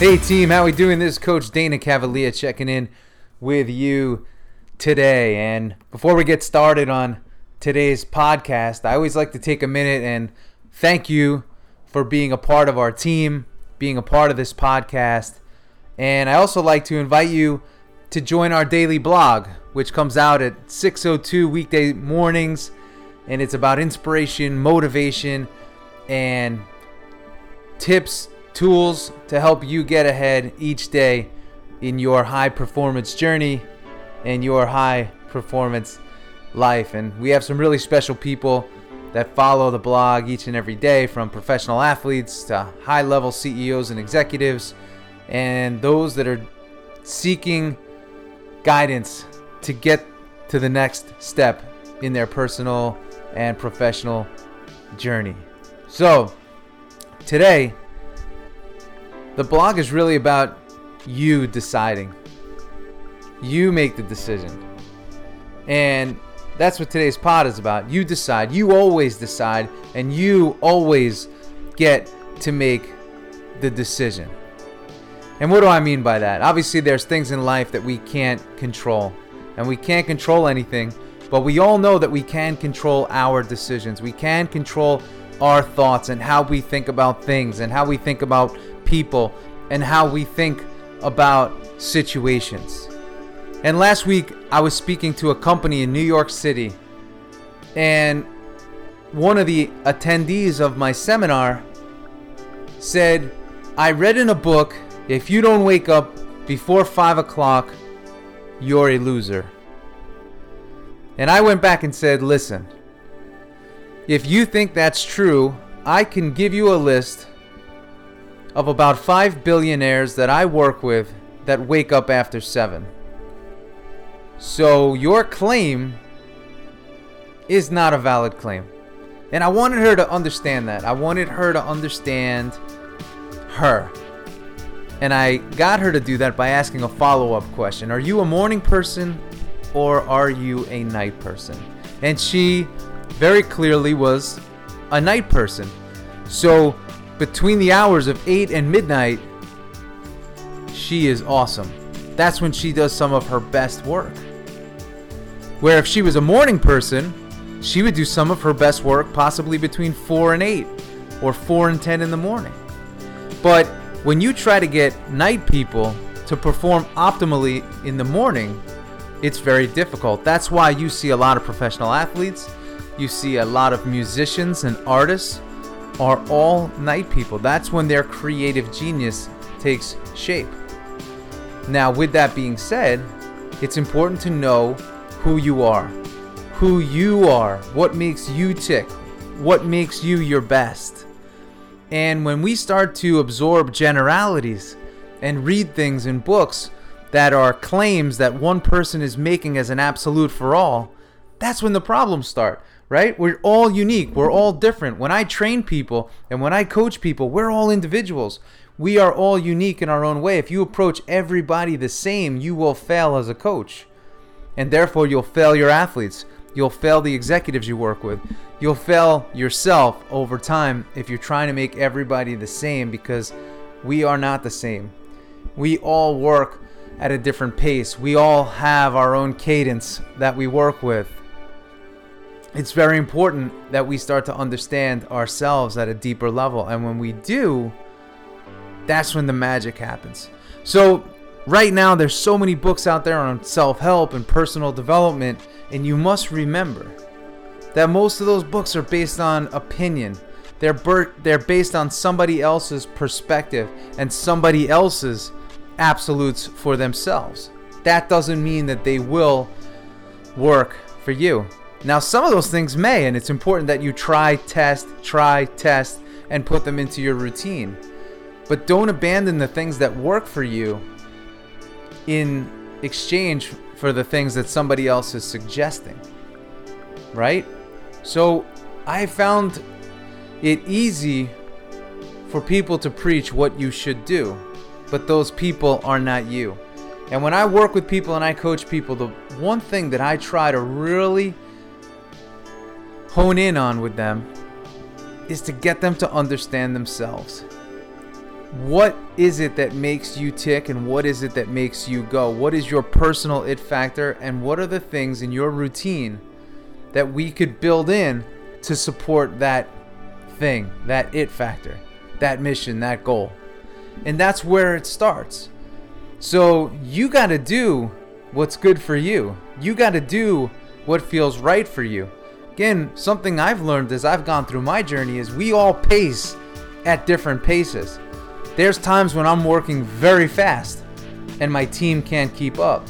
Hey team, how we doing? This is Coach Dana Cavalea checking in with you today. And before we get started on today's podcast, I always like to take a minute and thank you for being a part of our team, being a part of this podcast. And I also like to invite you to join our daily blog, which comes out at 6:02 weekday mornings, and it's about inspiration, motivation, and tips tools to help you get ahead each day in your high performance journey and your high performance life. And we have some really special people that follow the blog each and every day from professional athletes to high level CEOs and executives and those that are seeking guidance to get to the next step in their personal and professional journey. So, today the blog is really about you deciding. You make the decision. And that's what today's pod is about. You decide. You always decide. And you always get to make the decision. And what do I mean by that? Obviously, there's things in life that we can't control. And we can't control anything. But we all know that we can control our decisions. We can control our thoughts and how we think about things and how we think about people and how we think about situations. And last week, I was speaking to a company in New York City, and one of the attendees of my seminar said, I read in a book, if you don't wake up before 5 o'clock, you're a loser. And I went back and said, Listen, if you think that's true, I can give you a list of about 5 billionaires that I work with that wake up after 7. So your claim is not a valid claim. And I wanted her to understand that. I wanted her to understand her. And I got her to do that by asking a follow up question Are you a morning person or are you a night person? And she very clearly was a night person. So between the hours of 8 and midnight, she is awesome. That's when she does some of her best work. Where if she was a morning person, she would do some of her best work possibly between 4 and 8 or 4 and 10 in the morning. But when you try to get night people to perform optimally in the morning, it's very difficult. That's why you see a lot of professional athletes, you see a lot of musicians and artists are all night people. That's when their creative genius takes shape. Now, with that being said, it's important to know who you are. Who you are, what makes you tick, what makes you your best. And when we start to absorb generalities and read things in books that are claims that one person is making as an absolute for all, that's when the problems start right? We're all unique. We're all different. When I train people and when I coach people, we're all individuals. We are all unique in our own way. If you approach everybody the same, you will fail as a coach. And therefore, you'll fail your athletes. You'll fail the executives you work with. You'll fail yourself over time if you're trying to make everybody the same because we are not the same. We all work at a different pace. We all have our own cadence that we work with it's very important that we start to understand ourselves at a deeper level. And when we do, that's when the magic happens. So, right now, there's so many books out there on self help and personal development. And you must remember that most of those books are based on opinion. They're, ber- they're based on somebody else's perspective and somebody else's absolutes for themselves. That doesn't mean that they will work for you. Now, some of those things may, and it's important that you try, test, try, test, and put them into your routine. But don't abandon the things that work for you in exchange for the things that somebody else is suggesting. Right? So, I found it easy for people to preach what you should do, but those people are not you. And when I work with people and I coach people, the one thing that I try to really hone in on with them is to get them to understand themselves. what is it that makes you tick and what is it that makes you go? What is your personal it factor and what are the things in your routine that we could build in to support that thing, that it factor, that mission, that goal? And that's where it starts. So you got to do what's good for you. You got to do what feels right for you. Again, something I've learned as I've gone through my journey is we all pace at different paces. There's times when I'm working very fast and my team can't keep up.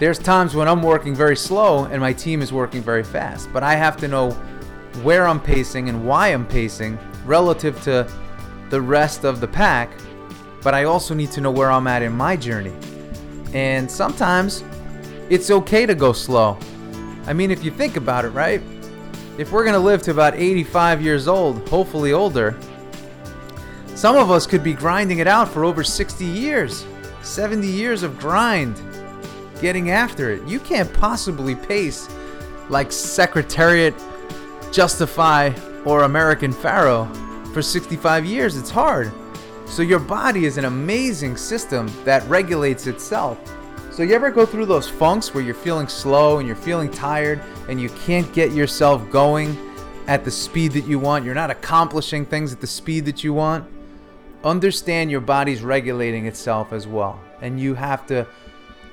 There's times when I'm working very slow and my team is working very fast. But I have to know where I'm pacing and why I'm pacing relative to the rest of the pack. But I also need to know where I'm at in my journey. And sometimes it's okay to go slow. I mean, if you think about it, right? If we're going to live to about 85 years old, hopefully older, some of us could be grinding it out for over 60 years, 70 years of grind, getting after it. You can't possibly pace like Secretariat, Justify, or American Pharoah for 65 years. It's hard. So, your body is an amazing system that regulates itself. So, you ever go through those funks where you're feeling slow and you're feeling tired and you can't get yourself going at the speed that you want? You're not accomplishing things at the speed that you want? understand your body's regulating itself as well. And you have to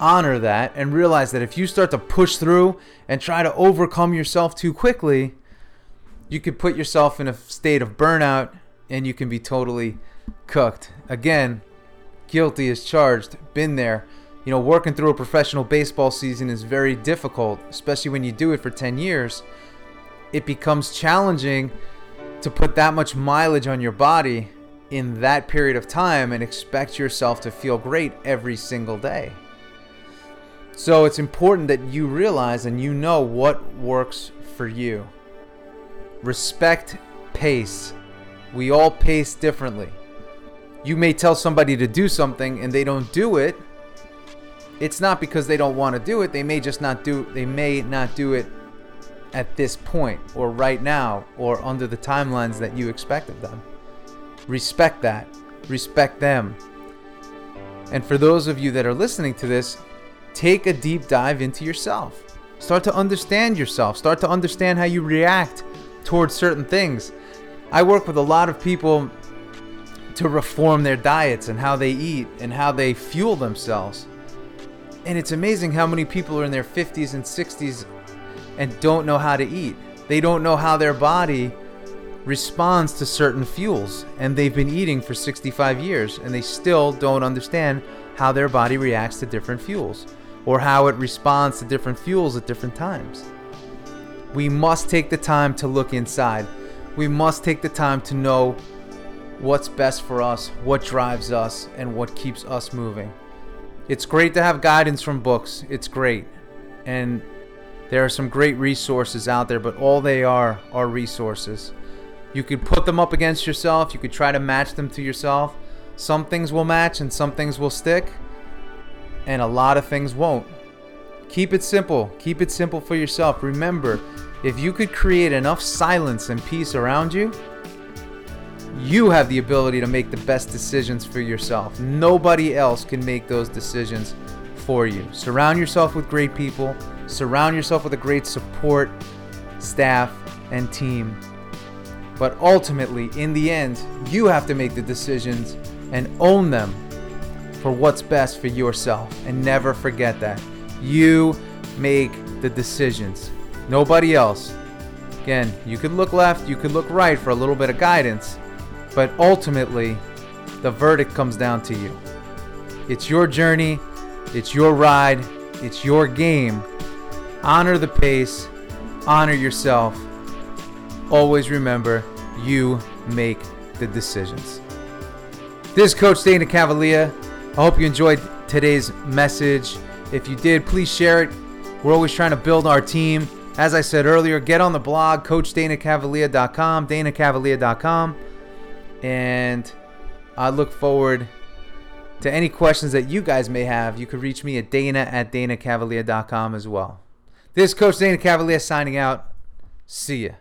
honor that and realize that if you start to push through and try to overcome yourself too quickly, you could put yourself in a state of burnout and you can be totally cooked. Again, guilty as charged, been there. You know, working through a professional baseball season is very difficult, especially when you do it for 10 years. It becomes challenging to put that much mileage on your body in that period of time and expect yourself to feel great every single day. So it's important that you realize and you know what works for you. Respect pace. We all pace differently. You may tell somebody to do something and they don't do it. It's not because they don't want to do it. They may just not do they may not do it at this point or right now or under the timelines that you expect of them. Respect that. Respect them. And for those of you that are listening to this, take a deep dive into yourself. Start to understand yourself. Start to understand how you react towards certain things. I work with a lot of people to reform their diets and how they eat and how they fuel themselves. And it's amazing how many people are in their 50s and 60s and don't know how to eat. They don't know how their body responds to certain fuels, and they've been eating for 65 years, and they still don't understand how their body reacts to different fuels or how it responds to different fuels at different times. We must take the time to look inside. We must take the time to know what's best for us, what drives us, and what keeps us moving. It's great to have guidance from books. It's great. And there are some great resources out there, but all they are are resources. You could put them up against yourself, you could try to match them to yourself. Some things will match and some things will stick, and a lot of things won't. Keep it simple. Keep it simple for yourself. Remember, if you could create enough silence and peace around you, you have the ability to make the best decisions for yourself. Nobody else can make those decisions for you. Surround yourself with great people, surround yourself with a great support staff and team but ultimately, in the end, you have to make the decisions and own them for what's best for yourself. And never forget that. You make the decisions, nobody else. Again, you could look left, you could look right for a little bit of guidance, but ultimately, the verdict comes down to you. It's your journey, it's your ride, it's your game. Honor the pace, honor yourself, always remember you make the decisions. This is Coach Dana Cavalea. I hope you enjoyed today's message. If you did, please share it. We're always trying to build our team. As I said earlier, get on the blog, CoachDanaCavalea.com, DanaCavalea.com. And I look forward to any questions that you guys may have. You could reach me at Dana at DanaCavalea.com as well. This is Coach Dana Cavalea signing out. See ya.